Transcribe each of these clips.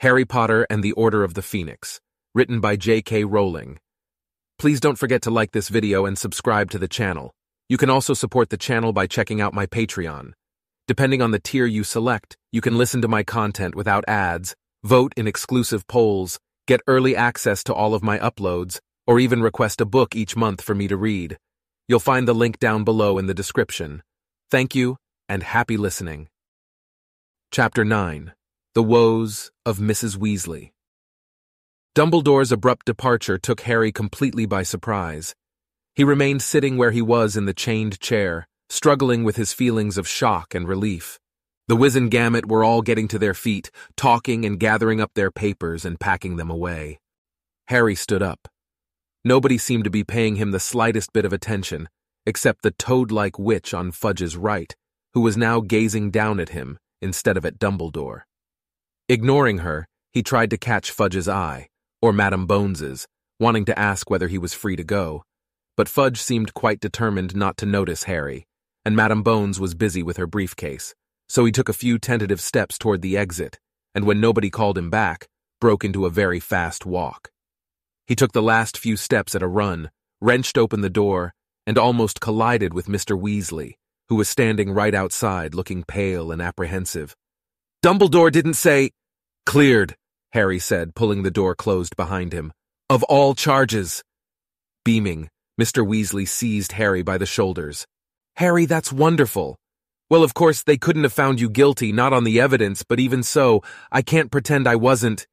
Harry Potter and the Order of the Phoenix, written by J.K. Rowling. Please don't forget to like this video and subscribe to the channel. You can also support the channel by checking out my Patreon. Depending on the tier you select, you can listen to my content without ads, vote in exclusive polls, get early access to all of my uploads, or even request a book each month for me to read. You'll find the link down below in the description. Thank you, and happy listening. Chapter 9 The Woes of Mrs. Weasley. Dumbledore's abrupt departure took Harry completely by surprise. He remained sitting where he was in the chained chair, struggling with his feelings of shock and relief. The Wizengamot were all getting to their feet, talking and gathering up their papers and packing them away. Harry stood up. Nobody seemed to be paying him the slightest bit of attention, except the toad-like witch on Fudge's right, who was now gazing down at him instead of at Dumbledore. Ignoring her, he tried to catch Fudge's eye, or Madame Bones's, wanting to ask whether he was free to go. But Fudge seemed quite determined not to notice Harry, and Madame Bones was busy with her briefcase, so he took a few tentative steps toward the exit, and when nobody called him back, broke into a very fast walk. He took the last few steps at a run, wrenched open the door, and almost collided with Mr. Weasley, who was standing right outside looking pale and apprehensive. Dumbledore didn't say. Cleared, Harry said, pulling the door closed behind him. Of all charges. Beaming, Mr. Weasley seized Harry by the shoulders. Harry, that's wonderful. Well, of course, they couldn't have found you guilty, not on the evidence, but even so, I can't pretend I wasn't.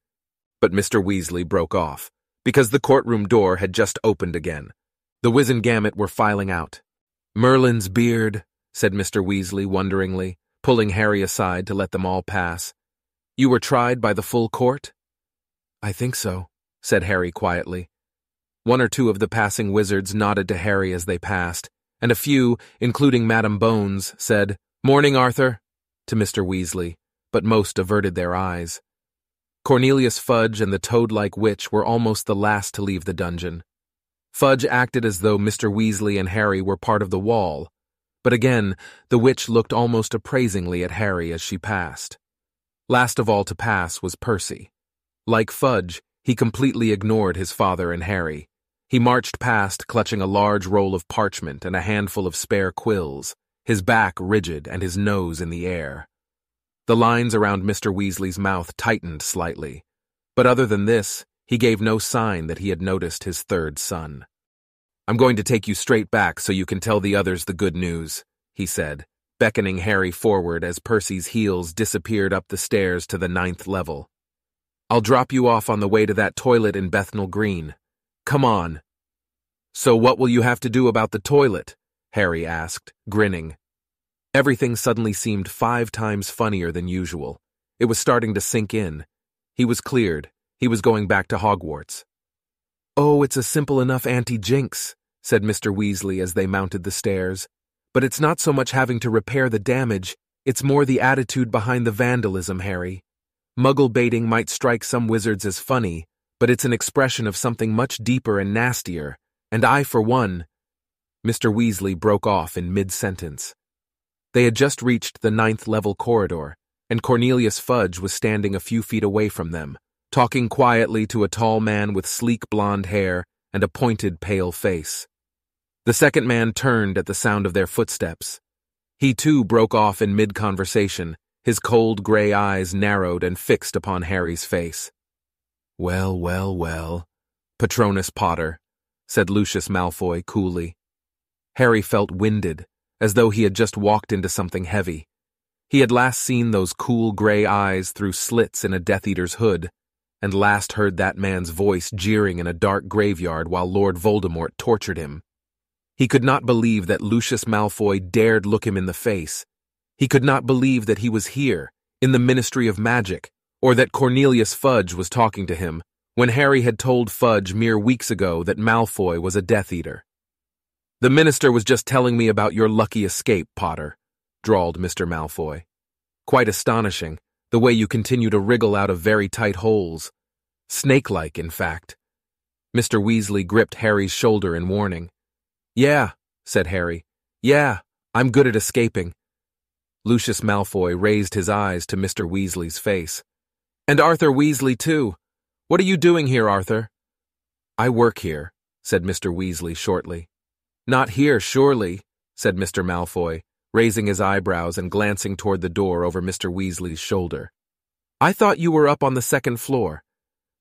But Mr. Weasley broke off, because the courtroom door had just opened again. The Wizengamot were filing out. Merlin's beard, said Mr. Weasley wonderingly, pulling Harry aside to let them all pass. You were tried by the full court? I think so, said Harry quietly. One or two of the passing wizards nodded to Harry as they passed, and a few, including Madame Bones, said, Morning, Arthur, to Mr. Weasley, but most averted their eyes. Cornelius Fudge and the toad-like witch were almost the last to leave the dungeon. Fudge acted as though Mr. Weasley and Harry were part of the wall, but again, the witch looked almost appraisingly at Harry as she passed. Last of all to pass was Percy. Like Fudge, he completely ignored his father and Harry. He marched past, clutching a large roll of parchment and a handful of spare quills, his back rigid and his nose in the air. The lines around Mr. Weasley's mouth tightened slightly, but other than this, he gave no sign that he had noticed his third son. I'm going to take you straight back so you can tell the others the good news, he said, beckoning Harry forward as Percy's heels disappeared up the stairs to the ninth level. I'll drop you off on the way to that toilet in Bethnal Green. Come on. So what will you have to do about the toilet? Harry asked, grinning. Everything suddenly seemed five times funnier than usual. It was starting to sink in. He was cleared. He was going back to Hogwarts. Oh, it's a simple enough anti-jinx, said Mr. Weasley as they mounted the stairs. But it's not so much having to repair the damage, it's more the attitude behind the vandalism, Harry. Muggle baiting might strike some wizards as funny, but it's an expression of something much deeper and nastier, and I, for one. Mr. Weasley broke off in mid sentence. They had just reached the ninth level corridor, and Cornelius Fudge was standing a few feet away from them talking quietly to a tall man with sleek blonde hair and a pointed, pale face. The second man turned at the sound of their footsteps. He too broke off in mid conversation, his cold gray eyes narrowed and fixed upon Harry's face. Well, well, well, Patronus Potter, said Lucius Malfoy coolly. Harry felt winded, as though he had just walked into something heavy. He had last seen those cool gray eyes through slits in a Death Eater's hood, and last heard that man's voice jeering in a dark graveyard while Lord Voldemort tortured him. He could not believe that Lucius Malfoy dared look him in the face. He could not believe that he was here, in the Ministry of Magic, or that Cornelius Fudge was talking to him, when Harry had told Fudge mere weeks ago that Malfoy was a Death Eater. The minister was just telling me about your lucky escape, Potter, drawled Mr. Malfoy. Quite astonishing, the way you continue to wriggle out of very tight holes. Snake-like, in fact. Mr. Weasley gripped Harry's shoulder in warning. Yeah, said Harry. Yeah, I'm good at escaping. Lucius Malfoy raised his eyes to Mr. Weasley's face. And Arthur Weasley, too. What are you doing here, Arthur? I work here, said Mr. Weasley shortly. Not here, surely, said Mr. Malfoy, raising his eyebrows and glancing toward the door over Mr. Weasley's shoulder. I thought you were up on the second floor.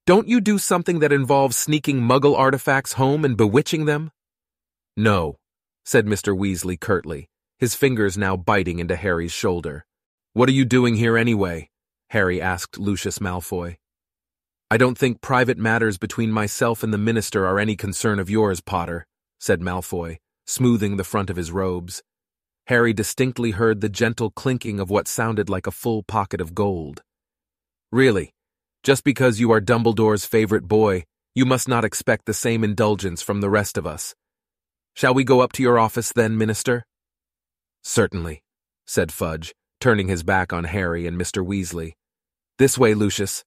Don't you do something that involves sneaking muggle artifacts home and bewitching them? No, said Mr. Weasley curtly, his fingers now biting into Harry's shoulder. What are you doing here anyway? Harry asked Lucius Malfoy. I don't think private matters between myself and the minister are any concern of yours, Potter, said Malfoy, smoothing the front of his robes. Harry distinctly heard the gentle clinking of what sounded like a full pocket of gold. Really, just because you are Dumbledore's favorite boy, you must not expect the same indulgence from the rest of us. Shall we go up to your office then, Minister? Certainly, said Fudge, turning his back on Harry and Mr. Weasley. This way, Lucius.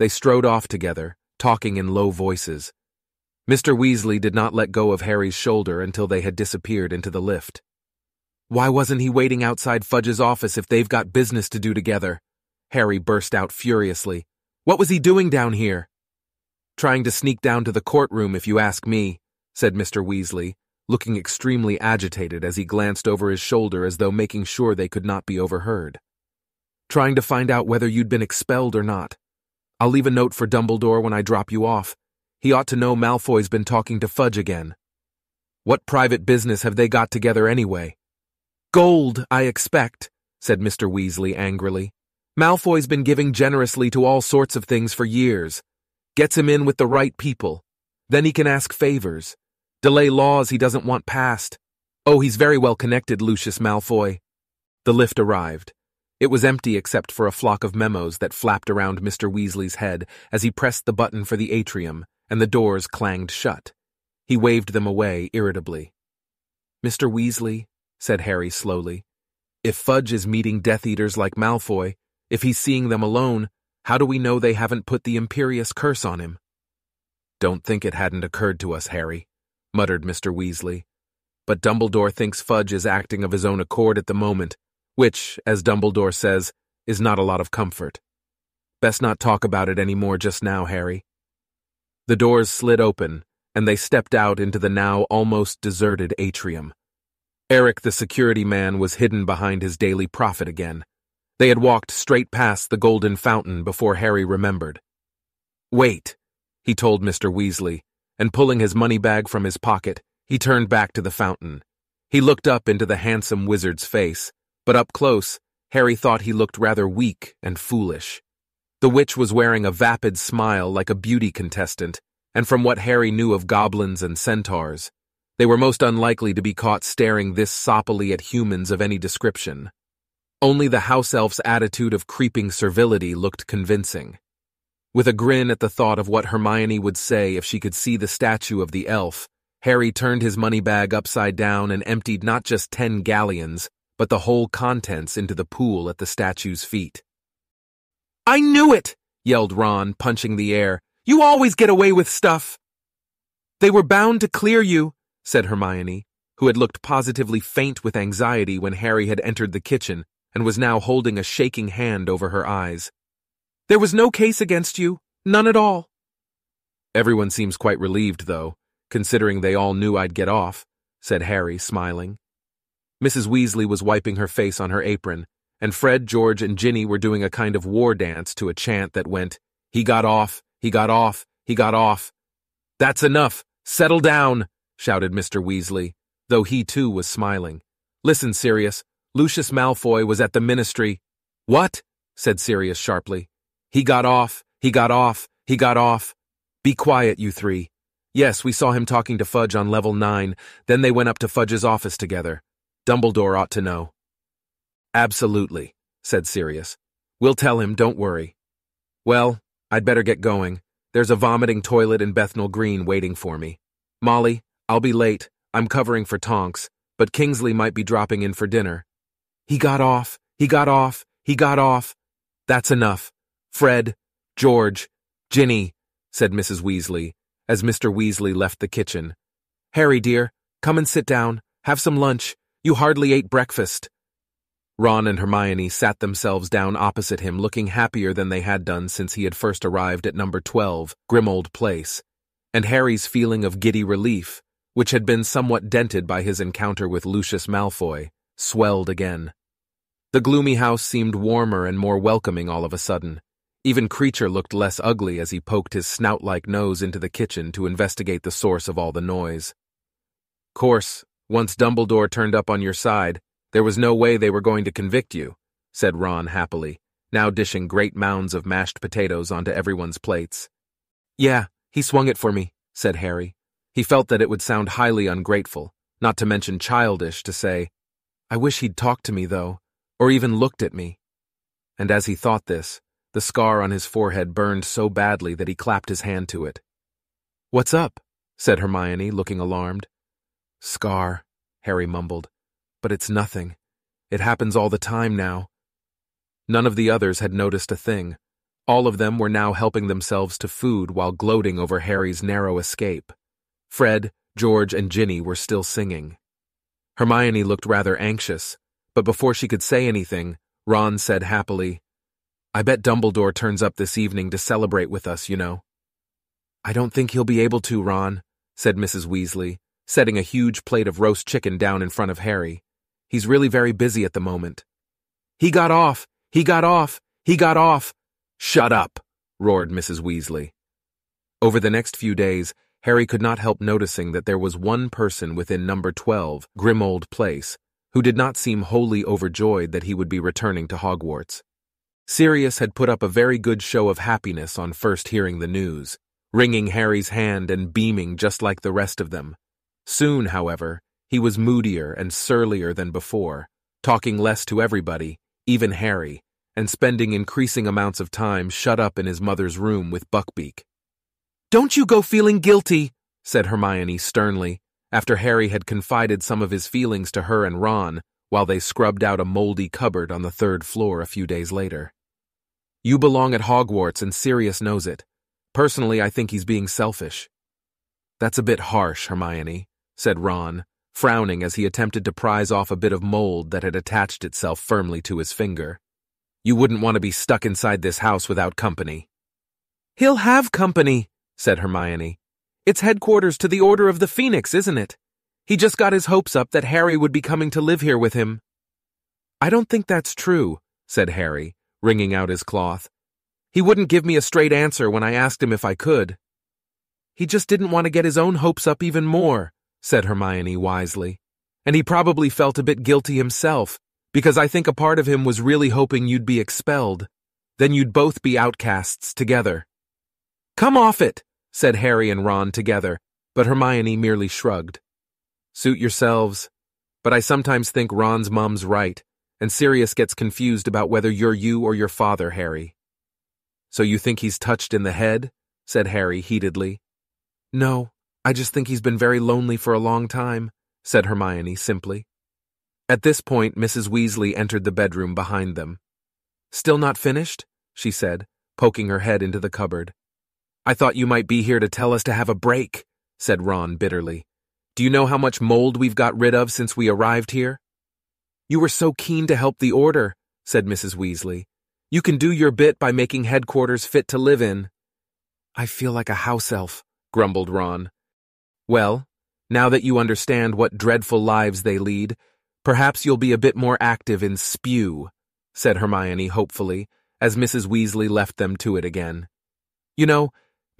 They strode off together, talking in low voices. Mr. Weasley did not let go of Harry's shoulder until they had disappeared into the lift. Why wasn't he waiting outside Fudge's office if they've got business to do together? Harry burst out furiously. What was he doing down here? Trying to sneak down to the courtroom, if you ask me, said Mr. Weasley, looking extremely agitated as he glanced over his shoulder as though making sure they could not be overheard. Trying to find out whether you'd been expelled or not. I'll leave a note for Dumbledore when I drop you off. He ought to know Malfoy's been talking to Fudge again. What private business have they got together anyway? Gold, I expect, said Mr. Weasley angrily. Malfoy's been giving generously to all sorts of things for years. Gets him in with the right people. Then he can ask favors. Delay laws he doesn't want passed. Oh, he's very well connected, Lucius Malfoy. The lift arrived. It was empty except for a flock of memos that flapped around Mr. Weasley's head as he pressed the button for the atrium, and the doors clanged shut. He waved them away irritably. Mr. Weasley, said Harry slowly, if Fudge is meeting Death Eaters like Malfoy, if he's seeing them alone, how do we know they haven't put the Imperius curse on him? Don't think it hadn't occurred to us, Harry, muttered Mr. Weasley. But Dumbledore thinks Fudge is acting of his own accord at the moment, which, as Dumbledore says, is not a lot of comfort. Best not talk about it any more just now, Harry. The doors slid open, and they stepped out into the now almost deserted atrium. Eric the security man was hidden behind his daily prophet again. They had walked straight past the golden fountain before Harry remembered. Wait, he told Mr. Weasley, and pulling his money bag from his pocket, he turned back to the fountain. He looked up into the handsome wizard's face, but up close, Harry thought he looked rather weak and foolish. The witch was wearing a vapid smile like a beauty contestant, and from what Harry knew of goblins and centaurs, they were most unlikely to be caught staring this soppily at humans of any description. Only the house elf's attitude of creeping servility looked convincing. With a grin at the thought of what Hermione would say if she could see the statue of the elf, Harry turned his money bag upside down and emptied not just ten galleons, but the whole contents into the pool at the statue's feet. I knew it! yelled Ron, punching the air. You always get away with stuff! They were bound to clear you, said Hermione, who had looked positively faint with anxiety when Harry had entered the kitchen and was now holding a shaking hand over her eyes. There was no case against you, none at all. Everyone seems quite relieved, though, considering they all knew I'd get off, said Harry, smiling. Mrs. Weasley was wiping her face on her apron, and Fred, George, and Ginny were doing a kind of war dance to a chant that went, He got off, he got off, he got off. That's enough, settle down, shouted Mr. Weasley, though he too was smiling. Listen, Sirius, Lucius Malfoy was at the ministry. What? said Sirius sharply. He got off, he got off, he got off. Be quiet, you three. Yes, we saw him talking to Fudge on level 9, then they went up to Fudge's office together. Dumbledore ought to know. Absolutely, said Sirius. We'll tell him, don't worry. Well, I'd better get going. There's a vomiting toilet in Bethnal Green waiting for me. Molly, I'll be late. I'm covering for Tonks, but Kingsley might be dropping in for dinner. He got off, he got off, he got off. That's enough. Fred, George, Ginny, said Mrs. Weasley, as Mr. Weasley left the kitchen. Harry, dear, come and sit down. Have some lunch. You hardly ate breakfast. Ron and Hermione sat themselves down opposite him, looking happier than they had done since he had first arrived at number 12, Grimmauld Place, and Harry's feeling of giddy relief, which had been somewhat dented by his encounter with Lucius Malfoy, swelled again. The gloomy house seemed warmer and more welcoming all of a sudden. Even Kreacher looked less ugly as he poked his snout-like nose into the kitchen to investigate the source of all the noise. Course, once Dumbledore turned up on your side, there was no way they were going to convict you, said Ron happily, now dishing great mounds of mashed potatoes onto everyone's plates. Yeah, he swung it for me, said Harry. He felt that it would sound highly ungrateful, not to mention childish, to say, I wish he'd talked to me, though or even looked at me. And as he thought this, the scar on his forehead burned so badly that he clapped his hand to it. What's up? said Hermione, looking alarmed. Scar, Harry mumbled. But it's nothing. It happens all the time now. None of the others had noticed a thing. All of them were now helping themselves to food while gloating over Harry's narrow escape. Fred, George, and Ginny were still singing. Hermione looked rather anxious, but before she could say anything, Ron said happily, I bet Dumbledore turns up this evening to celebrate with us, you know. I don't think he'll be able to, Ron, said Mrs. Weasley, setting a huge plate of roast chicken down in front of Harry. He's really very busy at the moment. He got off! He got off! He got off! Shut up! roared Mrs. Weasley. Over the next few days, Harry could not help noticing that there was one person within number 12, Grimmauld Place, who did not seem wholly overjoyed that he would be returning to Hogwarts. Sirius had put up a very good show of happiness on first hearing the news, wringing Harry's hand and beaming just like the rest of them. Soon, however, he was moodier and surlier than before, talking less to everybody, even Harry, and spending increasing amounts of time shut up in his mother's room with Buckbeak. Don't you go feeling guilty, said Hermione sternly, after Harry had confided some of his feelings to her and Ron while they scrubbed out a moldy cupboard on the third floor a few days later. You belong at Hogwarts and Sirius knows it. Personally, I think he's being selfish. That's a bit harsh, Hermione, said Ron, frowning as he attempted to prise off a bit of mold that had attached itself firmly to his finger. You wouldn't want to be stuck inside this house without company. He'll have company, said Hermione. It's headquarters to the Order of the Phoenix, isn't it? He just got his hopes up that Harry would be coming to live here with him. I don't think that's true, said Harry, wringing out his cloth. He wouldn't give me a straight answer when I asked him if I could. He just didn't want to get his own hopes up even more, said Hermione wisely. And he probably felt a bit guilty himself, because I think a part of him was really hoping you'd be expelled. Then you'd both be outcasts together. Come off it, said Harry and Ron together, but Hermione merely shrugged. Suit yourselves, but I sometimes think Ron's mum's right, and Sirius gets confused about whether you're you or your father, Harry. So you think he's touched in the head? said Harry heatedly. No, I just think he's been very lonely for a long time, said Hermione simply. At this point, Mrs. Weasley entered the bedroom behind them. Still not finished? she said, poking her head into the cupboard. I thought you might be here to tell us to have a break, said Ron bitterly. Do you know how much mold we've got rid of since we arrived here? You were so keen to help the Order, said Mrs. Weasley. You can do your bit by making headquarters fit to live in. I feel like a house elf, grumbled Ron. Well, now that you understand what dreadful lives they lead, perhaps you'll be a bit more active in spew, said Hermione hopefully, as Mrs. Weasley left them to it again. You know,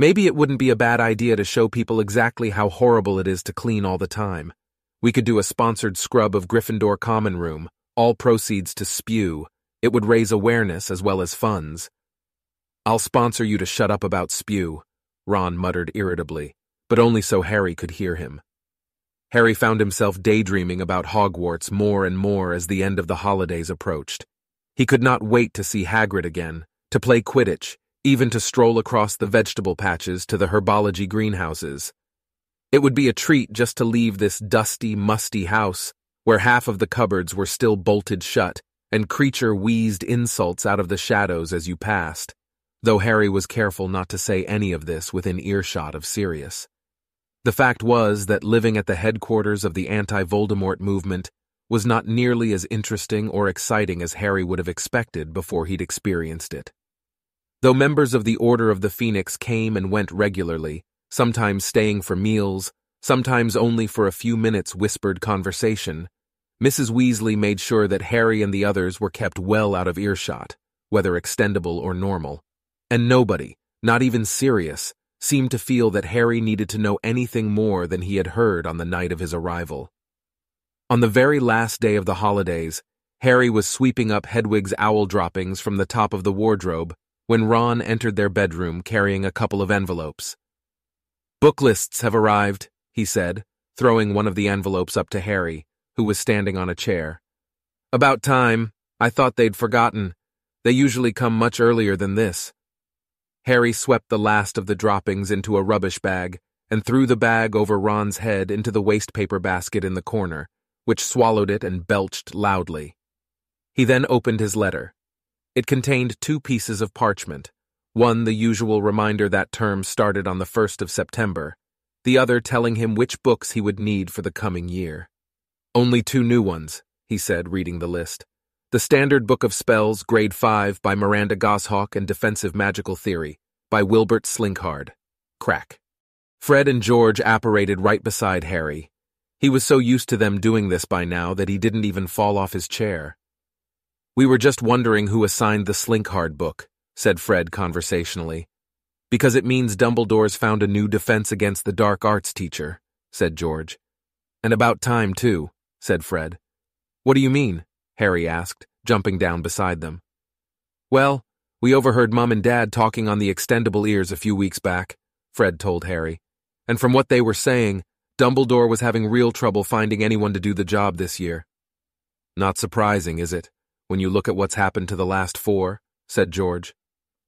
Maybe it wouldn't be a bad idea to show people exactly how horrible it is to clean all the time. We could do a sponsored scrub of Gryffindor Common Room, all proceeds to spew. It would raise awareness as well as funds. I'll sponsor you to shut up about spew, Ron muttered irritably, but only so Harry could hear him. Harry found himself daydreaming about Hogwarts more and more as the end of the holidays approached. He could not wait to see Hagrid again, to play Quidditch, even to stroll across the vegetable patches to the herbology greenhouses. It would be a treat just to leave this dusty, musty house, where half of the cupboards were still bolted shut, and Kreacher wheezed insults out of the shadows as you passed, though Harry was careful not to say any of this within earshot of Sirius. The fact was that living at the headquarters of the anti-Voldemort movement was not nearly as interesting or exciting as Harry would have expected before he'd experienced it. Though members of the Order of the Phoenix came and went regularly, sometimes staying for meals, sometimes only for a few minutes whispered conversation, Mrs. Weasley made sure that Harry and the others were kept well out of earshot, whether extendable or normal. And nobody, not even Sirius, seemed to feel that Harry needed to know anything more than he had heard on the night of his arrival. On the very last day of the holidays, Harry was sweeping up Hedwig's owl droppings from the top of the wardrobe when Ron entered their bedroom carrying a couple of envelopes. Book lists have arrived, he said, throwing one of the envelopes up to Harry, who was standing on a chair. About time. I thought they'd forgotten. They usually come much earlier than this. Harry swept the last of the droppings into a rubbish bag and threw the bag over Ron's head into the wastepaper basket in the corner, which swallowed it and belched loudly. He then opened his letter. It contained two pieces of parchment, one the usual reminder that term started on the 1st of September, the other telling him which books he would need for the coming year. Only two new ones, he said, reading the list. The Standard Book of Spells, Grade 5, by Miranda Goshawk and Defensive Magical Theory, by Wilbert Slinkhard. Crack. Fred and George apparated right beside Harry, he was so used to them doing this by now that he didn't even fall off his chair. We were just wondering who assigned the Slinkhard book, said Fred conversationally. Because it means Dumbledore's found a new defense against the dark arts teacher, said George. And about time, too, said Fred. What do you mean? Harry asked, jumping down beside them. Well, we overheard Mum and Dad talking on the extendable ears a few weeks back, Fred told Harry. And from what they were saying, Dumbledore was having real trouble finding anyone to do the job this year. Not surprising, is it, when you look at what's happened to the last four, said George.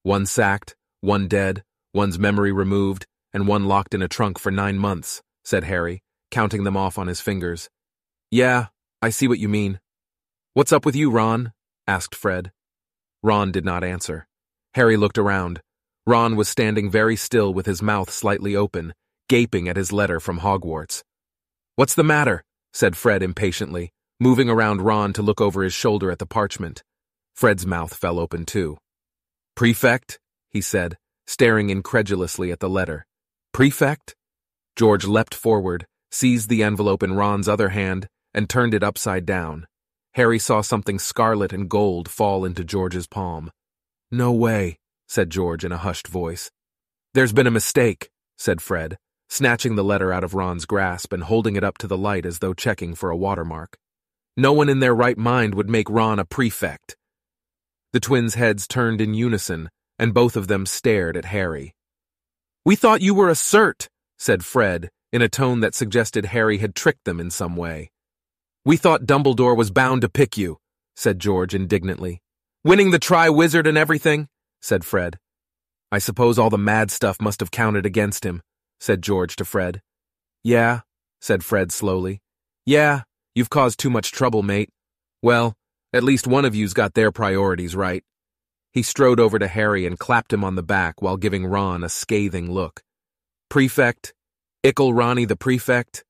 One sacked, one dead, one's memory removed, and one locked in a trunk for nine months, said Harry, counting them off on his fingers. Yeah, I see what you mean. What's up with you, Ron? asked Fred. Ron did not answer. Harry looked around. Ron was standing very still with his mouth slightly open, gaping at his letter from Hogwarts. What's the matter? said Fred impatiently, moving around Ron to look over his shoulder at the parchment. Fred's mouth fell open too. Prefect? he said, staring incredulously at the letter. Prefect? George leapt forward, seized the envelope in Ron's other hand, and turned it upside down. Harry saw something scarlet and gold fall into George's palm. No way, said George in a hushed voice. There's been a mistake, said Fred, snatching the letter out of Ron's grasp and holding it up to the light as though checking for a watermark. No one in their right mind would make Ron a prefect. The twins' heads turned in unison, and both of them stared at Harry. We thought you were a cert, said Fred, in a tone that suggested Harry had tricked them in some way. We thought Dumbledore was bound to pick you, said George indignantly. Winning the Triwizard and everything, said Fred. I suppose all the mad stuff must have counted against him, said George to Fred. Yeah, said Fred slowly. Yeah, you've caused too much trouble, mate. Well, at least one of you's got their priorities right. He strode over to Harry and clapped him on the back while giving Ron a scathing look. Prefect? Ickle Ronnie the prefect?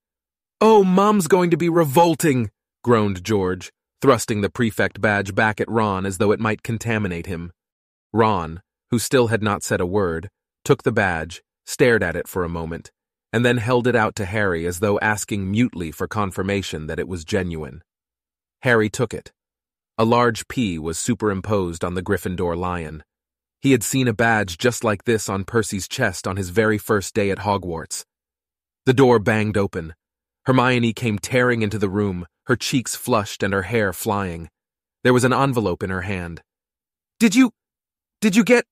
Oh, Mom's going to be revolting, groaned George, thrusting the prefect badge back at Ron as though it might contaminate him. Ron, who still had not said a word, took the badge stared at it for a moment, and then held it out to Harry as though asking mutely for confirmation that it was genuine. Harry took it. A large P was superimposed on the Gryffindor lion. He had seen a badge just like this on Percy's chest on his very first day at Hogwarts. The door banged open. Hermione came tearing into the room, her cheeks flushed and her hair flying. There was an envelope in her hand. Did you. Did you get.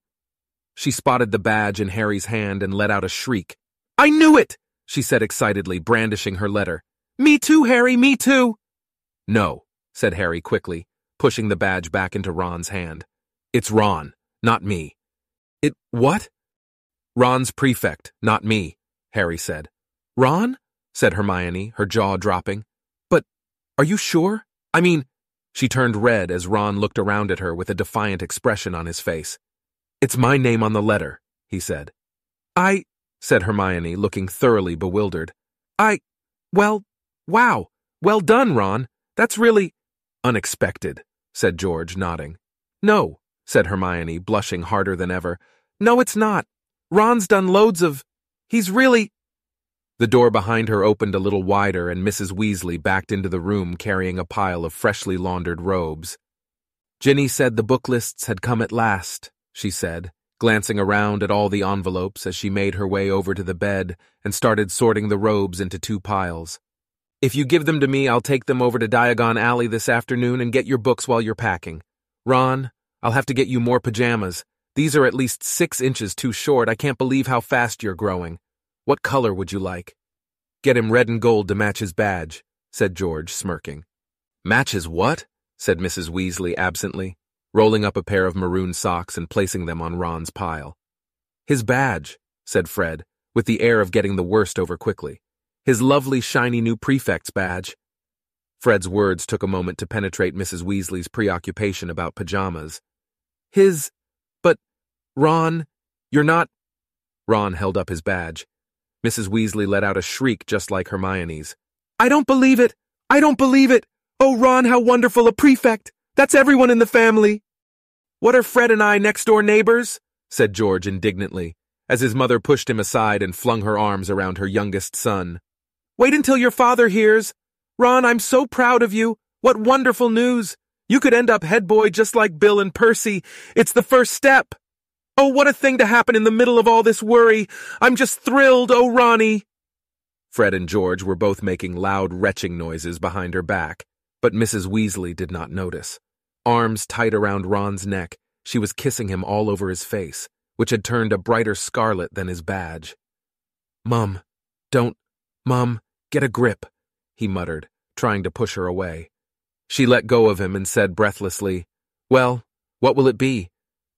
She spotted the badge in Harry's hand and let out a shriek. I knew it! she said excitedly, brandishing her letter. Me too, Harry, me too! No, said Harry quickly, pushing the badge back into Ron's hand. It's Ron, not me. It what? Ron's prefect, not me, Harry said. Ron? said Hermione, her jaw dropping. But are you sure? I mean, she turned red as Ron looked around at her with a defiant expression on his face. It's my name on the letter, he said. I, said Hermione, looking thoroughly bewildered. I, well, wow, well done, Ron. That's really unexpected, said George, nodding. No, said Hermione, blushing harder than ever. No, it's not. Ron's done loads of. He's really. The door behind her opened a little wider, and Mrs. Weasley backed into the room carrying a pile of freshly laundered robes. Ginny said the book lists had come at last, she said, glancing around at all the envelopes as she made her way over to the bed and started sorting the robes into two piles. If you give them to me, I'll take them over to Diagon Alley this afternoon and get your books while you're packing. Ron, I'll have to get you more pajamas. These are at least six inches too short. I can't believe how fast you're growing. What color would you like? Get him red and gold to match his badge, said George, smirking. Match his what? said Mrs. Weasley absently rolling up a pair of maroon socks and placing them on Ron's pile. His badge, said Fred, with the air of getting the worst over quickly. His lovely, shiny new prefect's badge. Fred's words took a moment to penetrate Mrs. Weasley's preoccupation about pajamas. His. But, Ron, you're not. Ron held up his badge. Mrs. Weasley let out a shriek just like Hermione's. I don't believe it! I don't believe it! Oh, Ron, how wonderful a prefect! That's everyone in the family. What are Fred and I next door neighbors? said George indignantly, as his mother pushed him aside and flung her arms around her youngest son. Wait until your father hears. Ron, I'm so proud of you. What wonderful news. You could end up head boy just like Bill and Percy. It's the first step. Oh, what a thing to happen in the middle of all this worry. I'm just thrilled, oh, Ronnie. Fred and George were both making loud retching noises behind her back, but Mrs. Weasley did not notice. Arms tight around Ron's neck, she was kissing him all over his face, which had turned a brighter scarlet than his badge. Mum, don't, Mum, get a grip, he muttered, trying to push her away. She let go of him and said breathlessly, Well, what will it be?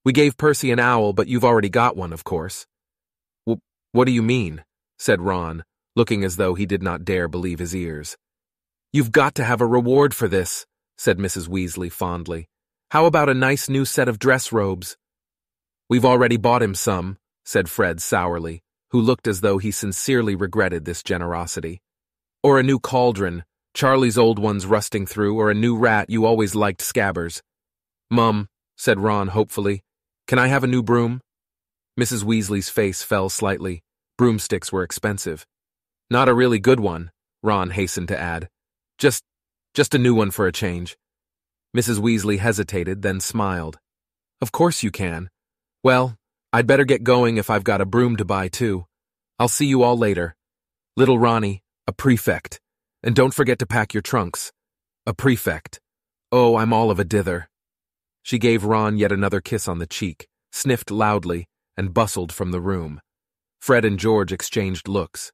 We gave Percy an owl, but you've already got one, of course. W what do you mean? said Ron, looking as though he did not dare believe his ears. You've got to have a reward for this, said Mrs. Weasley fondly. How about a nice new set of dress robes? We've already bought him some, said Fred sourly, who looked as though he sincerely regretted this generosity. Or a new cauldron, Charlie's old one's rusting through, or a new rat you always liked Scabbers. Mum, said Ron hopefully, can I have a new broom? Mrs. Weasley's face fell slightly. Broomsticks were expensive. Not a really good one, Ron hastened to add. Just just a new one for a change. Mrs. Weasley hesitated, then smiled. Of course you can. Well, I'd better get going if I've got a broom to buy, too. I'll see you all later. Little Ronnie, a prefect. And don't forget to pack your trunks. A prefect. Oh, I'm all of a dither. She gave Ron yet another kiss on the cheek, sniffed loudly, and bustled from the room. Fred and George exchanged looks.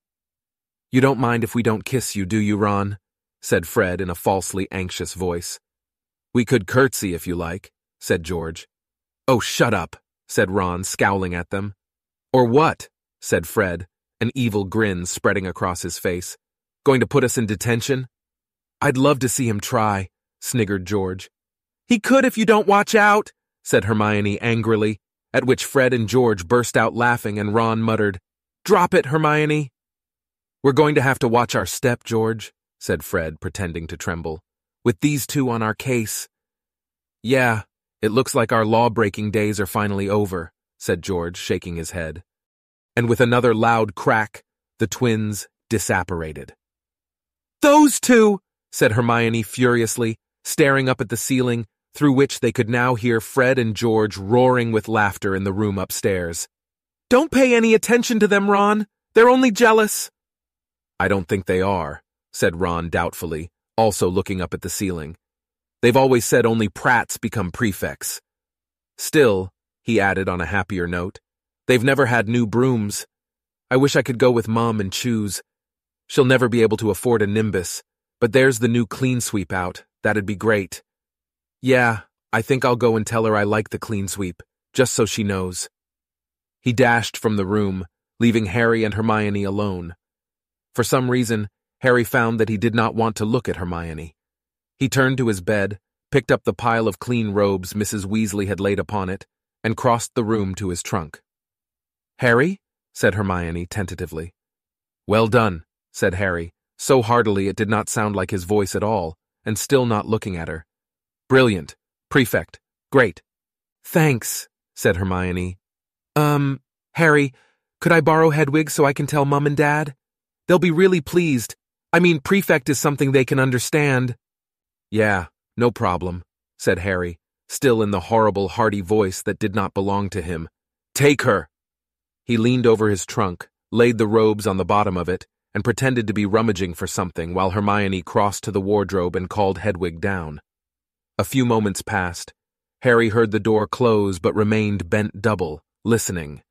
You don't mind if we don't kiss you, do you, Ron? said Fred in a falsely anxious voice. We could curtsy if you like, said George. Oh, shut up, said Ron, scowling at them. Or what? said Fred, an evil grin spreading across his face. Going to put us in detention? I'd love to see him try, sniggered George. He could if you don't watch out, said Hermione angrily, at which Fred and George burst out laughing and Ron muttered, Drop it, Hermione. We're going to have to watch our step, George, said Fred, pretending to tremble. With these two on our case. Yeah, it looks like our law-breaking days are finally over, said George, shaking his head. And with another loud crack, the twins disapparated. Those two, said Hermione furiously, staring up at the ceiling, through which they could now hear Fred and George roaring with laughter in the room upstairs. Don't pay any attention to them, Ron. They're only jealous. I don't think they are, said Ron doubtfully, also looking up at the ceiling. They've always said only prats become prefects. Still, he added on a happier note, they've never had new brooms. I wish I could go with Mom and choose. She'll never be able to afford a Nimbus, but there's the new Cleansweep out. That'd be great. Yeah, I think I'll go and tell her I like the Cleansweep, just so she knows. He dashed from the room, leaving Harry and Hermione alone. For some reason, Harry found that he did not want to look at Hermione. He turned to his bed, picked up the pile of clean robes Mrs. Weasley had laid upon it, and crossed the room to his trunk. Harry? said Hermione tentatively. Well done, said Harry, so heartily it did not sound like his voice at all, and still not looking at her. Brilliant. Prefect. Great. Thanks, said Hermione. Um, Harry, could I borrow Hedwig so I can tell Mum and Dad? They'll be really pleased. I mean, prefect is something they can understand. Yeah, no problem, said Harry, still in the horrible, hearty voice that did not belong to him. Take her! He leaned over his trunk, laid the robes on the bottom of it, and pretended to be rummaging for something while Hermione crossed to the wardrobe and called Hedwig down. A few moments passed. Harry heard the door close but remained bent double, listening.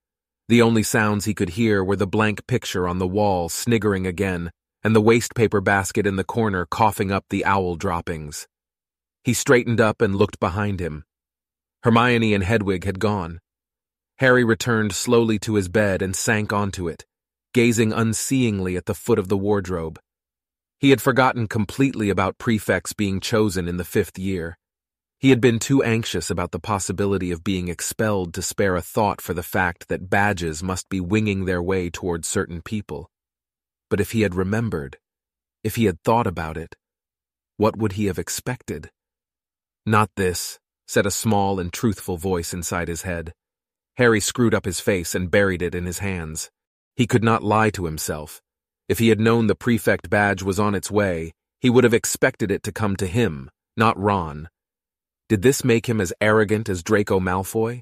The only sounds he could hear were the blank picture on the wall sniggering again and the wastepaper basket in the corner coughing up the owl droppings. He straightened up and looked behind him. Hermione and Hedwig had gone. Harry returned slowly to his bed and sank onto it, gazing unseeingly at the foot of the wardrobe. He had forgotten completely about prefects being chosen in the fifth year. He had been too anxious about the possibility of being expelled to spare a thought for the fact that badges must be winging their way toward certain people. But if he had remembered, if he had thought about it, what would he have expected? Not this, said a small and truthful voice inside his head. Harry screwed up his face and buried it in his hands. He could not lie to himself. If he had known the prefect badge was on its way, he would have expected it to come to him, not Ron. Did this make him as arrogant as Draco Malfoy?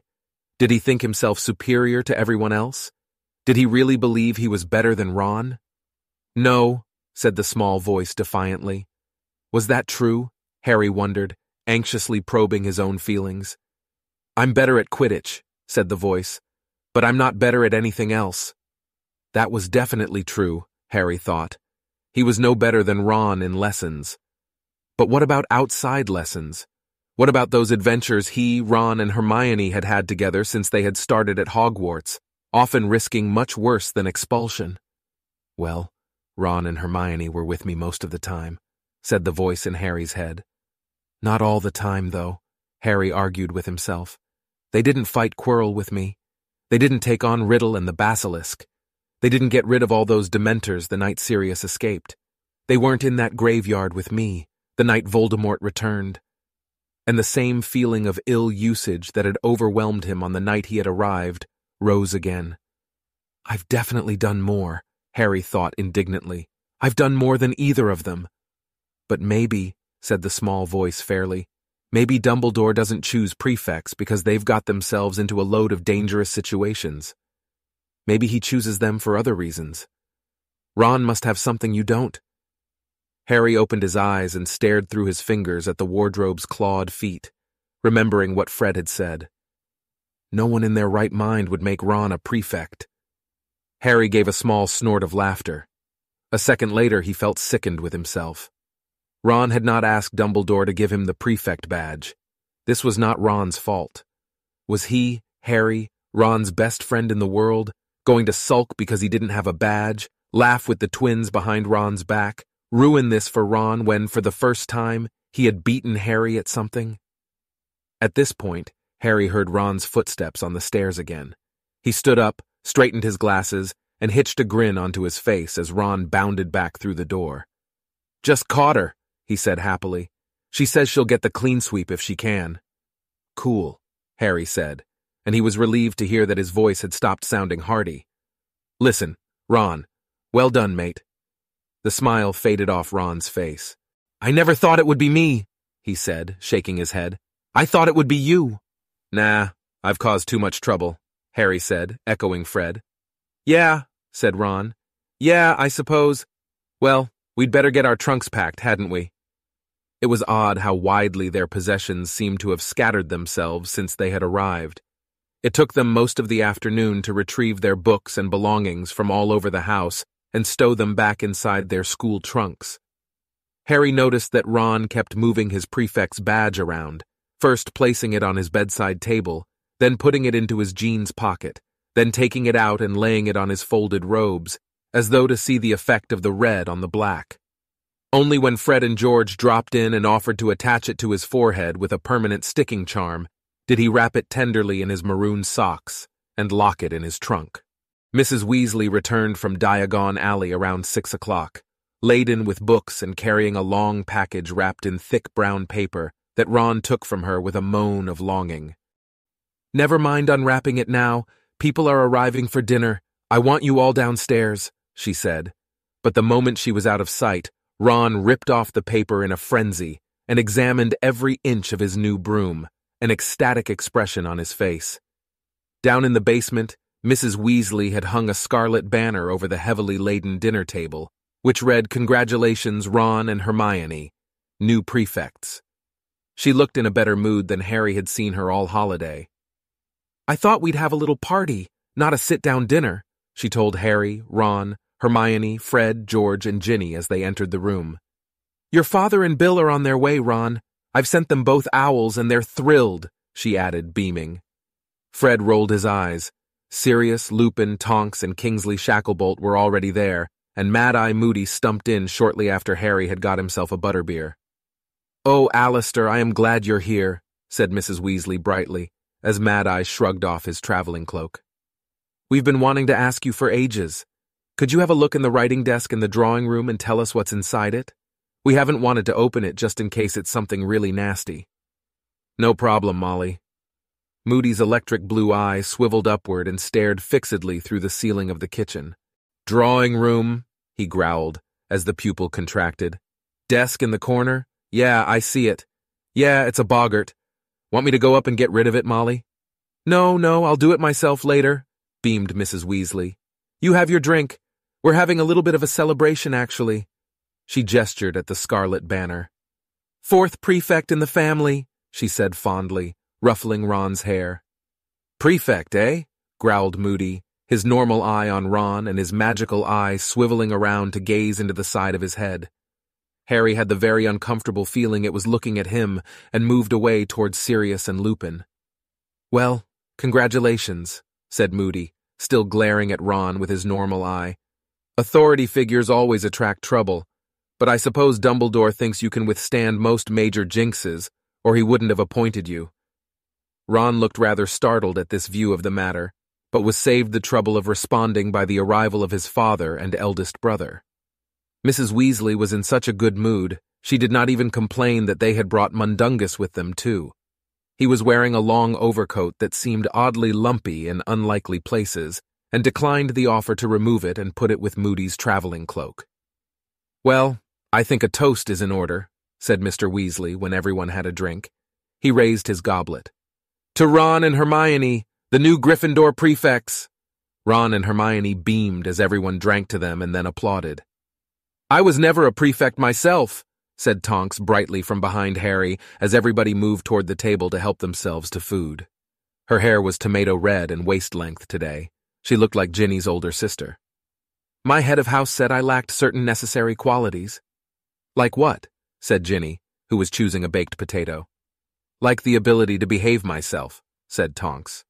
Did he think himself superior to everyone else? Did he really believe he was better than Ron? No, said the small voice defiantly. Was that true? Harry wondered, anxiously probing his own feelings. I'm better at Quidditch, said the voice, but I'm not better at anything else. That was definitely true, Harry thought. He was no better than Ron in lessons. But what about outside lessons? What about those adventures he, Ron, and Hermione had had together since they had started at Hogwarts, often risking much worse than expulsion? Well, Ron and Hermione were with me most of the time, said the voice in Harry's head. Not all the time, though, Harry argued with himself. They didn't fight Quirrell with me. They didn't take on Riddle and the Basilisk. They didn't get rid of all those Dementors the night Sirius escaped. They weren't in that graveyard with me, the night Voldemort returned and the same feeling of ill usage that had overwhelmed him on the night he had arrived rose again. I've definitely done more, Harry thought indignantly. I've done more than either of them. But maybe, said the small voice fairly, maybe Dumbledore doesn't choose prefects because they've got themselves into a load of dangerous situations. Maybe he chooses them for other reasons. Ron must have something you don't. Harry opened his eyes and stared through his fingers at the wardrobe's clawed feet, remembering what Fred had said. No one in their right mind would make Ron a prefect. Harry gave a small snort of laughter. A second later, he felt sickened with himself. Ron had not asked Dumbledore to give him the prefect badge. This was not Ron's fault. Was he, Harry, Ron's best friend in the world, going to sulk because he didn't have a badge, laugh with the twins behind Ron's back, ruin this for Ron when, for the first time, he had beaten Harry at something? At this point, Harry heard Ron's footsteps on the stairs again. He stood up, straightened his glasses, and hitched a grin onto his face as Ron bounded back through the door. Just caught her, he said happily. She says she'll get the Cleansweep if she can. Cool, Harry said, and he was relieved to hear that his voice had stopped sounding hearty. Listen, Ron, well done, mate. The smile faded off Ron's face. I never thought it would be me, he said, shaking his head. I thought it would be you. Nah, I've caused too much trouble, Harry said, echoing Fred. Yeah, said Ron. Yeah, I suppose. Well, we'd better get our trunks packed, hadn't we? It was odd how widely their possessions seemed to have scattered themselves since they had arrived. It took them most of the afternoon to retrieve their books and belongings from all over the house and stow them back inside their school trunks. Harry noticed that Ron kept moving his prefect's badge around, first placing it on his bedside table, then putting it into his jeans pocket, then taking it out and laying it on his folded robes, as though to see the effect of the red on the black. Only when Fred and George dropped in and offered to attach it to his forehead with a permanent sticking charm did he wrap it tenderly in his maroon socks and lock it in his trunk. Mrs. Weasley returned from Diagon Alley around six o'clock, laden with books and carrying a long package wrapped in thick brown paper that Ron took from her with a moan of longing. Never mind unwrapping it now. People are arriving for dinner. I want you all downstairs, she said. But the moment she was out of sight, Ron ripped off the paper in a frenzy and examined every inch of his new broom, an ecstatic expression on his face. Down in the basement, Mrs. Weasley had hung a scarlet banner over the heavily laden dinner table, which read, Congratulations, Ron and Hermione, new prefects. She looked in a better mood than Harry had seen her all holiday. I thought we'd have a little party, not a sit down dinner, she told Harry, Ron, Hermione, Fred, George, and Ginny as they entered the room. Your father and Bill are on their way, Ron. I've sent them both owls and they're thrilled, she added, beaming. Fred rolled his eyes. Sirius, Lupin, Tonks, and Kingsley Shacklebolt were already there, and Mad Eye Moody stumped in shortly after Harry had got himself a butterbeer. Oh, Alastor, I am glad you're here, said Mrs. Weasley brightly, as Mad Eye shrugged off his traveling cloak. We've been wanting to ask you for ages. Could you have a look in the writing desk in the drawing room and tell us what's inside it? We haven't wanted to open it just in case it's something really nasty. No problem, Molly. Moody's electric blue eye swiveled upward and stared fixedly through the ceiling of the kitchen. Drawing room, he growled as the pupil contracted. Desk in the corner? Yeah, I see it. Yeah, it's a boggart. Want me to go up and get rid of it, Molly? No, no, I'll do it myself later, beamed Mrs. Weasley. You have your drink. We're having a little bit of a celebration, actually. She gestured at the scarlet banner. Fourth prefect in the family, she said fondly, ruffling Ron's hair. Prefect, eh? growled Moody, his normal eye on Ron and his magical eye swiveling around to gaze into the side of his head. Harry had the very uncomfortable feeling it was looking at him and moved away towards Sirius and Lupin. Well, congratulations, said Moody, still glaring at Ron with his normal eye. Authority figures always attract trouble, but I suppose Dumbledore thinks you can withstand most major jinxes, or he wouldn't have appointed you. Ron looked rather startled at this view of the matter, but was saved the trouble of responding by the arrival of his father and eldest brother. Mrs. Weasley was in such a good mood, she did not even complain that they had brought Mundungus with them, too. He was wearing a long overcoat that seemed oddly lumpy in unlikely places, and declined the offer to remove it and put it with Moody's traveling cloak. Well, I think a toast is in order, said Mr. Weasley when everyone had a drink. He raised his goblet. To Ron and Hermione, the new Gryffindor prefects! Ron and Hermione beamed as everyone drank to them and then applauded. I was never a prefect myself, said Tonks brightly from behind Harry as everybody moved toward the table to help themselves to food. Her hair was tomato red and waist length today. She looked like Ginny's older sister. My head of house said I lacked certain necessary qualities. Like what? said Ginny, who was choosing a baked potato. Like the ability to behave myself, said Tonks.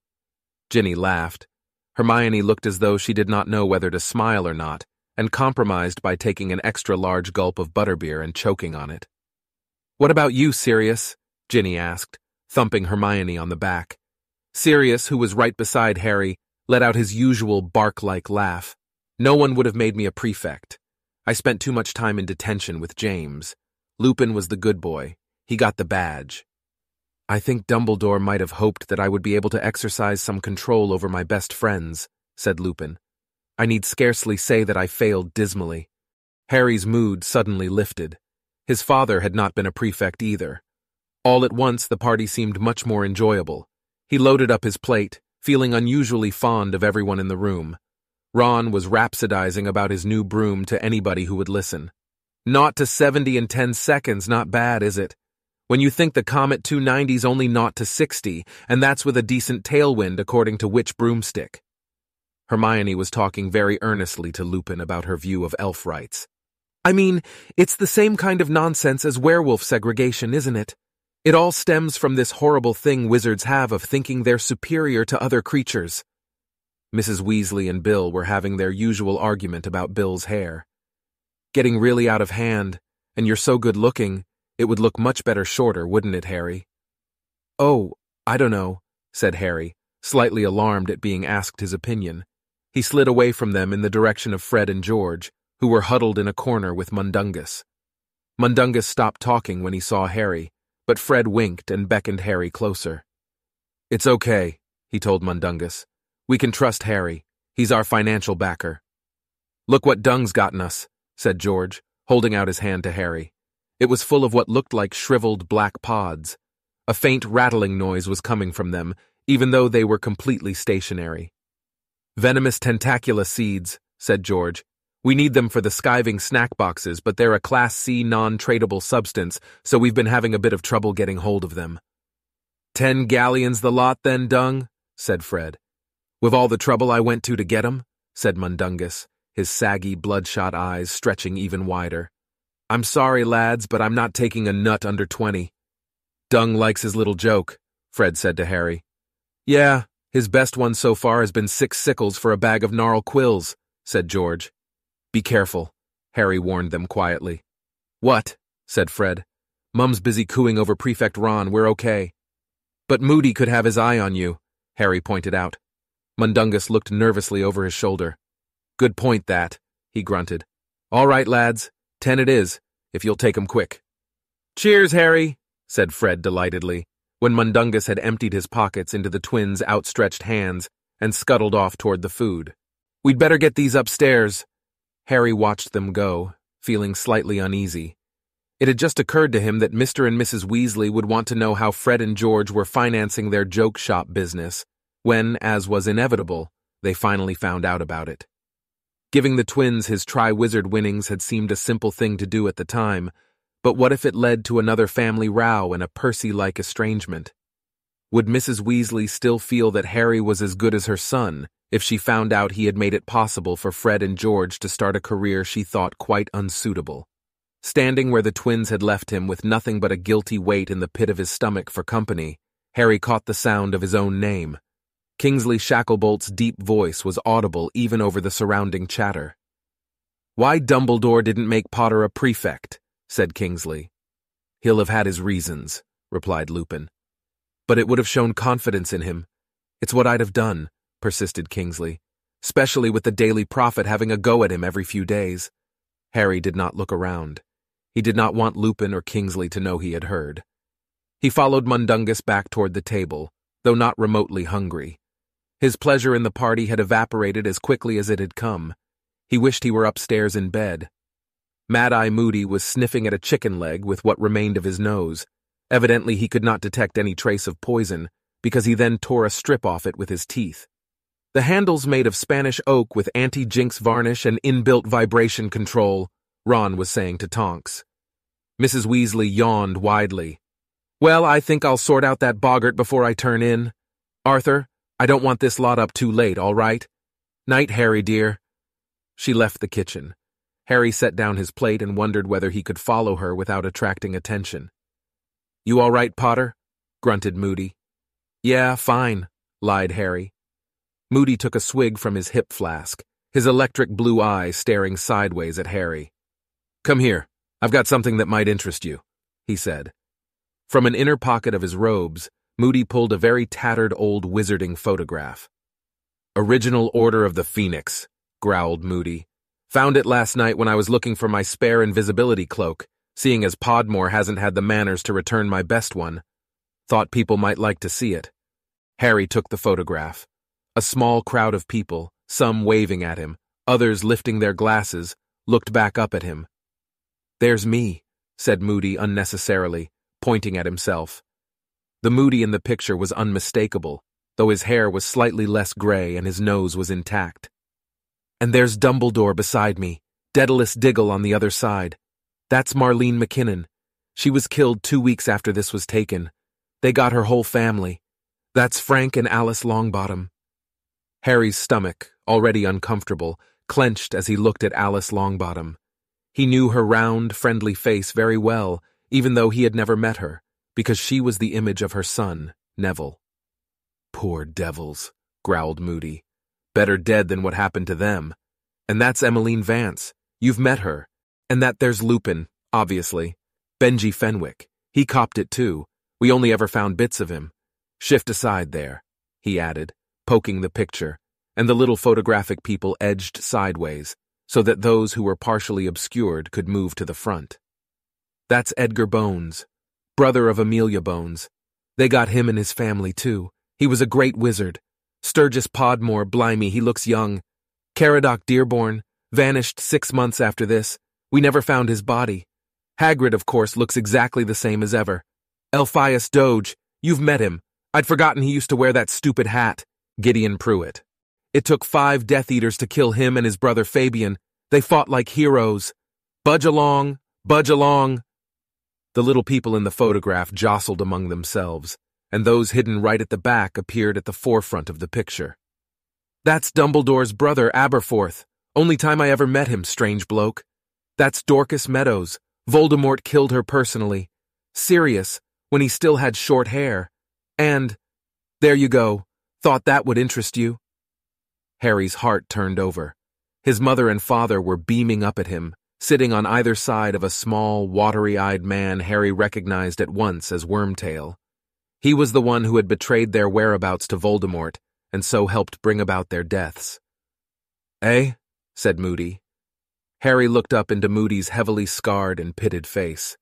Ginny laughed. Hermione looked as though she did not know whether to smile or not, and compromised by taking an extra large gulp of butterbeer and choking on it. What about you, Sirius? Ginny asked, thumping Hermione on the back. Sirius, who was right beside Harry, let out his usual bark-like laugh. No one would have made me a prefect. I spent too much time in detention with James. Lupin was the good boy. He got the badge. I think Dumbledore might have hoped that I would be able to exercise some control over my best friends, said Lupin. I need scarcely say that I failed dismally. Harry's mood suddenly lifted. His father had not been a prefect either. All at once, the party seemed much more enjoyable. He loaded up his plate, feeling unusually fond of everyone in the room. Ron was rhapsodizing about his new broom to anybody who would listen. Not to 70 in 10 seconds, not bad, is it? when you think the Comet 290's only naught to 60, and that's with a decent tailwind according to which broomstick. Hermione was talking very earnestly to Lupin about her view of elf rights. I mean, it's the same kind of nonsense as werewolf segregation, isn't it? It all stems from this horrible thing wizards have of thinking they're superior to other creatures. Mrs. Weasley and Bill were having their usual argument about Bill's hair. Getting really out of hand, and you're so good looking, it would look much better shorter, wouldn't it, Harry? Oh, I don't know, said Harry, slightly alarmed at being asked his opinion. He slid away from them in the direction of Fred and George, who were huddled in a corner with Mundungus. Mundungus stopped talking when he saw Harry, but Fred winked and beckoned Harry closer. It's okay, he told Mundungus. We can trust Harry. He's our financial backer. Look what Dung's gotten us, said George, holding out his hand to Harry. It was full of what looked like shriveled black pods. A faint rattling noise was coming from them, even though they were completely stationary. Venomous tentacula seeds, said George. We need them for the skiving snack boxes, but they're a Class C non-tradable substance, so we've been having a bit of trouble getting hold of them. Ten galleons the lot, then, Dung? said Fred. With all the trouble I went to to get 'em, said Mundungus, his saggy, bloodshot eyes stretching even wider. I'm sorry, lads, but I'm not taking a nut under twenty. Dung likes his little joke, Fred said to Harry. Yeah, his best one so far has been six sickles for a bag of Knarl quills, said George. Be careful, Harry warned them quietly. What? said Fred. Mum's busy cooing over Prefect Ron, we're okay. But Moody could have his eye on you, Harry pointed out. Mundungus looked nervously over his shoulder. Good point, that, he grunted. All right, lads, ten it is, if you'll take 'em quick. Cheers, Harry, said Fred delightedly, when Mundungus had emptied his pockets into the twins' outstretched hands and scuttled off toward the food. We'd better get these upstairs. Harry watched them go, feeling slightly uneasy. It had just occurred to him that Mr. and Mrs. Weasley would want to know how Fred and George were financing their joke shop business, when, as was inevitable, they finally found out about it. Giving the twins his Triwizard winnings had seemed a simple thing to do at the time, but what if it led to another family row and a Percy-like estrangement? Would Mrs. Weasley still feel that Harry was as good as her son if she found out he had made it possible for Fred and George to start a career she thought quite unsuitable? Standing where the twins had left him with nothing but a guilty weight in the pit of his stomach for company, Harry caught the sound of his own name. Kingsley Shacklebolt's deep voice was audible even over the surrounding chatter. Why Dumbledore didn't make Potter a prefect, said Kingsley. He'll have had his reasons, replied Lupin. But it would have shown confidence in him. It's what I'd have done, persisted Kingsley, especially with the Daily Prophet having a go at him every few days. Harry did not look around. He did not want Lupin or Kingsley to know he had heard. He followed Mundungus back toward the table, though not remotely hungry. His pleasure in the party had evaporated as quickly as it had come. He wished he were upstairs in bed. Mad Eye Moody was sniffing at a chicken leg with what remained of his nose. Evidently, he could not detect any trace of poison, because he then tore a strip off it with his teeth. The handle's made of Spanish oak with anti-jinx varnish and inbuilt vibration control, Ron was saying to Tonks. Mrs. Weasley yawned widely. Well, I think I'll sort out that boggart before I turn in. Arthur, I don't want this lot up too late, all right? Night, Harry, dear. She left the kitchen. Harry set down his plate and wondered whether he could follow her without attracting attention. You all right, Potter? grunted Moody. Yeah, fine, lied Harry. Moody took a swig from his hip flask, his electric blue eyes staring sideways at Harry. Come here, I've got something that might interest you, he said. From an inner pocket of his robes, Moody pulled a very tattered old wizarding photograph. Original Order of the Phoenix, growled Moody. Found it last night when I was looking for my spare invisibility cloak, seeing as Podmore hasn't had the manners to return my best one. Thought people might like to see it. Harry took the photograph. A small crowd of people, some waving at him, others lifting their glasses, looked back up at him. There's me, said Moody unnecessarily, pointing at himself. The Moody in the picture was unmistakable, though his hair was slightly less gray and his nose was intact. And there's Dumbledore beside me, Daedalus Diggle on the other side. That's Marlene McKinnon. She was killed two weeks after this was taken. They got her whole family. That's Frank and Alice Longbottom. Harry's stomach, already uncomfortable, clenched as he looked at Alice Longbottom. He knew her round, friendly face very well, even though he had never met her because she was the image of her son, Neville. Poor devils, growled Moody. Better dead than what happened to them. And that's Emmeline Vance. You've met her. And that there's Lupin, obviously. Benji Fenwick. He copped it too. We only ever found bits of him. Shift aside there, he added, poking the picture, and the little photographic people edged sideways. so that those who were partially obscured could move to the front. That's Edgar Bones, brother of Amelia Bones. They got him and his family, too. He was a great wizard. Sturgis Podmore, blimey, he looks young. Caradoc Dearborn, vanished six months after this. We never found his body. Hagrid, of course, looks exactly the same as ever. Elphias Doge, you've met him. I'd forgotten he used to wear that stupid hat. Gideon Prewett. It took five Death Eaters to kill him and his brother Fabian. They fought like heroes. Budge along, budge along. The little people in the photograph jostled among themselves, and those hidden right at the back appeared at the forefront of the picture. That's Dumbledore's brother, Aberforth. Only time I ever met him, strange bloke. That's Dorcas Meadowes. Voldemort killed her personally. Sirius, when he still had short hair. And, there you go, thought that would interest you. Harry's heart turned over. His mother and father were beaming up at him, sitting on either side of a small, watery-eyed man Harry recognized at once as Wormtail. He was the one who had betrayed their whereabouts to Voldemort, and so helped bring about their deaths. Eh? said Moody. Harry looked up into Moody's heavily scarred and pitted face.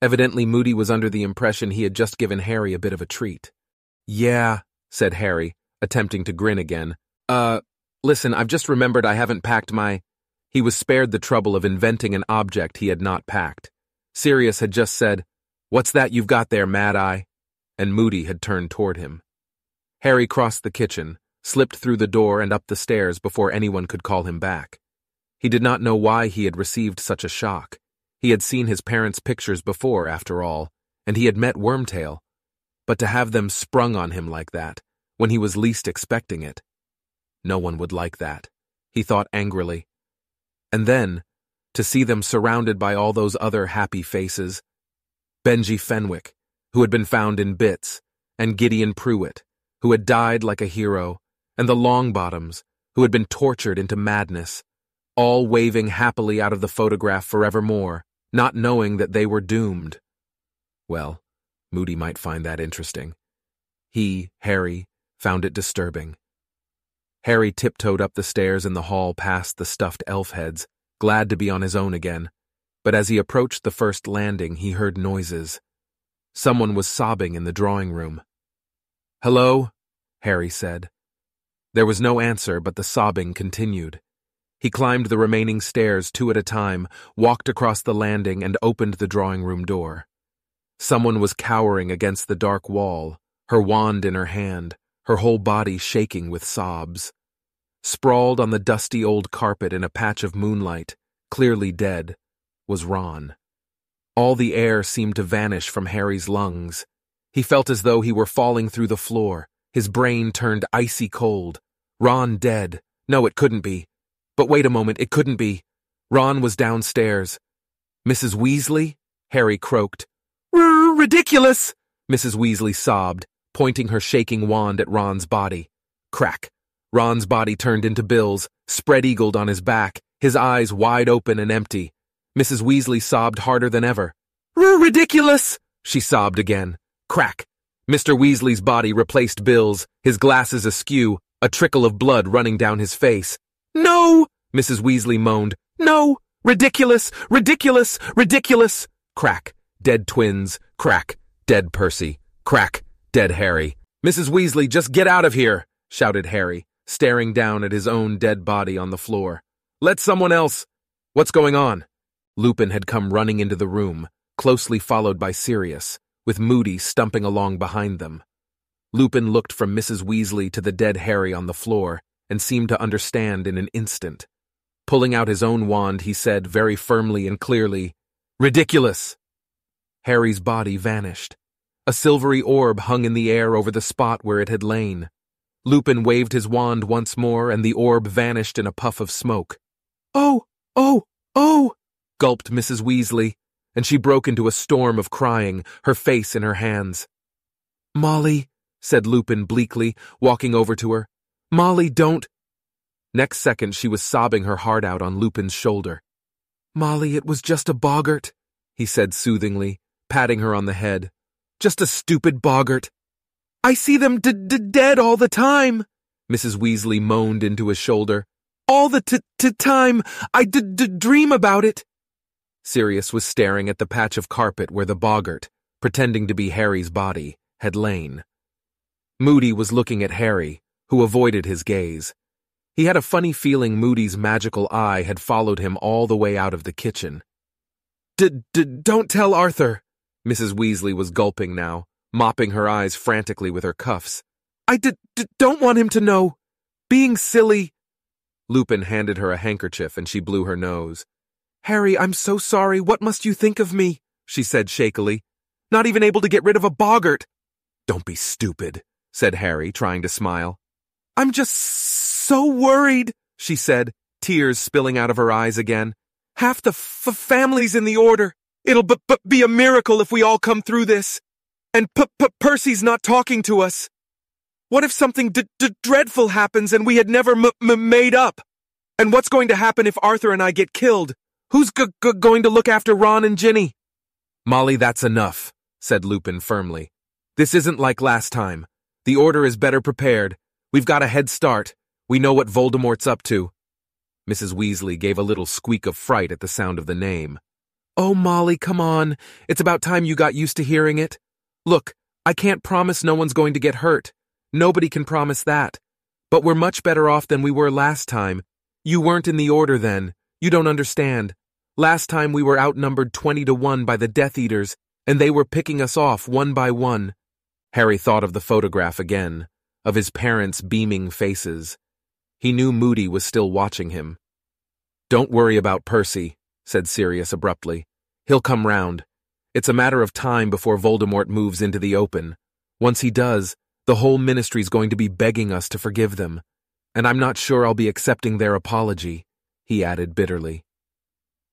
Evidently, Moody was under the impression he had just given Harry a bit of a treat. Yeah, said Harry, attempting to grin again. Uh, listen, I've just remembered I haven't packed my. He was spared the trouble of inventing an object he had not packed. Sirius had just said, What's that you've got there, Mad Eye? And Moody had turned toward him. Harry crossed the kitchen, slipped through the door and up the stairs before anyone could call him back. He did not know why he had received such a shock. He had seen his parents' pictures before, after all, and he had met Wormtail. But to have them sprung on him like that, when he was least expecting it. No one would like that, he thought angrily. And then, to see them surrounded by all those other happy faces. Benji Fenwick, who had been found in bits, and Gideon Prewett, who had died like a hero, and the Longbottoms, who had been tortured into madness, all waving happily out of the photograph forevermore, not knowing that they were doomed. Well, Moody might find that interesting. He, Harry, found it disturbing. Harry tiptoed up the stairs in the hall past the stuffed elf heads, glad to be on his own again. But as he approached the first landing, he heard noises. Someone was sobbing in the drawing room. Hello? Harry said. There was no answer, but the sobbing continued. He climbed the remaining stairs two at a time, walked across the landing, and opened the drawing room door. Someone was cowering against the dark wall, her wand in her hand, her whole body shaking with sobs. Sprawled on the dusty old carpet in a patch of moonlight, clearly dead, was Ron. All the air seemed to vanish from Harry's lungs. He felt as though he were falling through the floor, his brain turned icy cold. Ron dead. No, it couldn't be. But wait a moment, it couldn't be. Ron was downstairs. Mrs. Weasley? Harry croaked. Riddikulus! Mrs. Weasley sobbed, pointing her shaking wand at Ron's body. Crack. Ron's body turned into Bill's, spread-eagled on his back, his eyes wide open and empty. Mrs. Weasley sobbed harder than ever. Riddikulus! She sobbed again. Crack. Mr. Weasley's body replaced Bill's, his glasses askew, a trickle of blood running down his face. No! Mrs. Weasley moaned. No! Riddikulus! Riddikulus! Riddikulus! Crack. Dead twins. Crack. Dead Percy. Crack. Dead Harry. Mrs. Weasley, just get out of here! shouted Harry, staring down at his own dead body on the floor. Let someone else. What's going on? Lupin had come running into the room, closely followed by Sirius, with Moody stumping along behind them. Lupin looked from Mrs. Weasley to the dead Harry on the floor and seemed to understand in an instant. Pulling out his own wand, he said very firmly and clearly, Riddikulus! Harry's body vanished. A silvery orb hung in the air over the spot where it had lain. Lupin waved his wand once more, and the orb vanished in a puff of smoke. Oh, oh, oh, gulped Mrs. Weasley, and she broke into a storm of crying, her face in her hands. Molly, said Lupin bleakly, walking over to her. Molly, don't. Next second, she was sobbing her heart out on Lupin's shoulder. Molly, it was just a boggart, he said soothingly, patting her on the head. Just a stupid boggart. I see them d-d dead all the time, Mrs. Weasley moaned into his shoulder. all the t- t- time. I d- d- dream about it. Sirius was staring at the patch of carpet where the boggart, pretending to be Harry's body, had lain. Moody was looking at Harry, who avoided his gaze. He had a funny feeling Moody's magical eye had followed him all the way out of the kitchen. D-d-don't tell Arthur, Mrs. Weasley was gulping now, mopping her eyes frantically with her cuffs. I d-d-don't want him to know. Being silly. Lupin handed her a handkerchief and she blew her nose. Harry, I'm so sorry. What must you think of me? she said shakily. Not even able to get rid of a boggart. Don't be stupid, said Harry, trying to smile. I'm just so worried, she said, tears spilling out of her eyes again. Half the f- family's in the order. It'll b- b- be a miracle if we all come through this. And P- P- Percy's not talking to us. What if something d- d- dreadful happens and we had never m- m- made up? And what's going to happen if Arthur and I get killed? Who's g- g- going to look after Ron and Ginny? Molly, that's enough, said Lupin firmly. This isn't like last time. The Order is better prepared. We've got a head start. We know what Voldemort's up to. Mrs. Weasley gave a little squeak of fright at the sound of the name. Oh, Molly, come on. It's about time you got used to hearing it. Look, I can't promise no one's going to get hurt. Nobody can promise that. But we're much better off than we were last time. You weren't in the order then. You don't understand. Last time we were outnumbered 20 to 1 by the Death Eaters, and they were picking us off one by one. Harry thought of the photograph again, of his parents' beaming faces. He knew Moody was still watching him. Don't worry about Percy, said Sirius abruptly. He'll come round. It's a matter of time before Voldemort moves into the open. Once he does, the whole ministry's going to be begging us to forgive them. And I'm not sure I'll be accepting their apology, he added bitterly.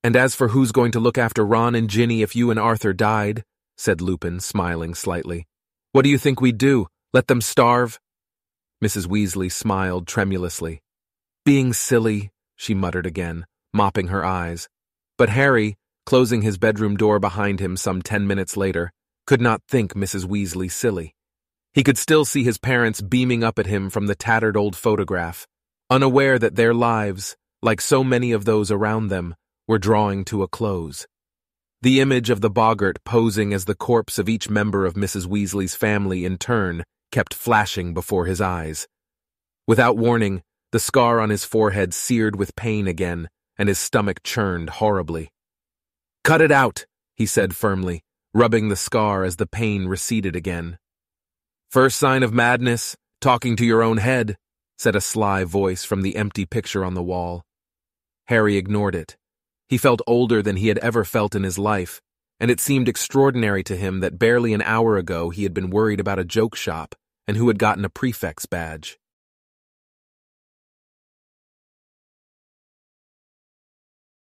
And as for who's going to look after Ron and Ginny if you and Arthur died, said Lupin, smiling slightly. What do you think we'd do? Let them starve? Mrs. Weasley smiled tremulously. Being silly, she muttered again, mopping her eyes. But Harry, closing his bedroom door behind him some ten minutes later, could not think Mrs. Weasley silly. He could still see his parents beaming up at him from the tattered old photograph, unaware that their lives, like so many of those around them, were drawing to a close. The image of the boggart posing as the corpse of each member of Mrs. Weasley's family in turn kept flashing before his eyes. Without warning, the scar on his forehead seared with pain again, and his stomach churned horribly. Cut it out, he said firmly, rubbing the scar as the pain receded again. First sign of madness, talking to your own head, said a sly voice from the empty picture on the wall. Harry ignored it. He felt older than he had ever felt in his life, and it seemed extraordinary to him that barely an hour ago he had been worried about a joke shop and who had gotten a prefect's badge.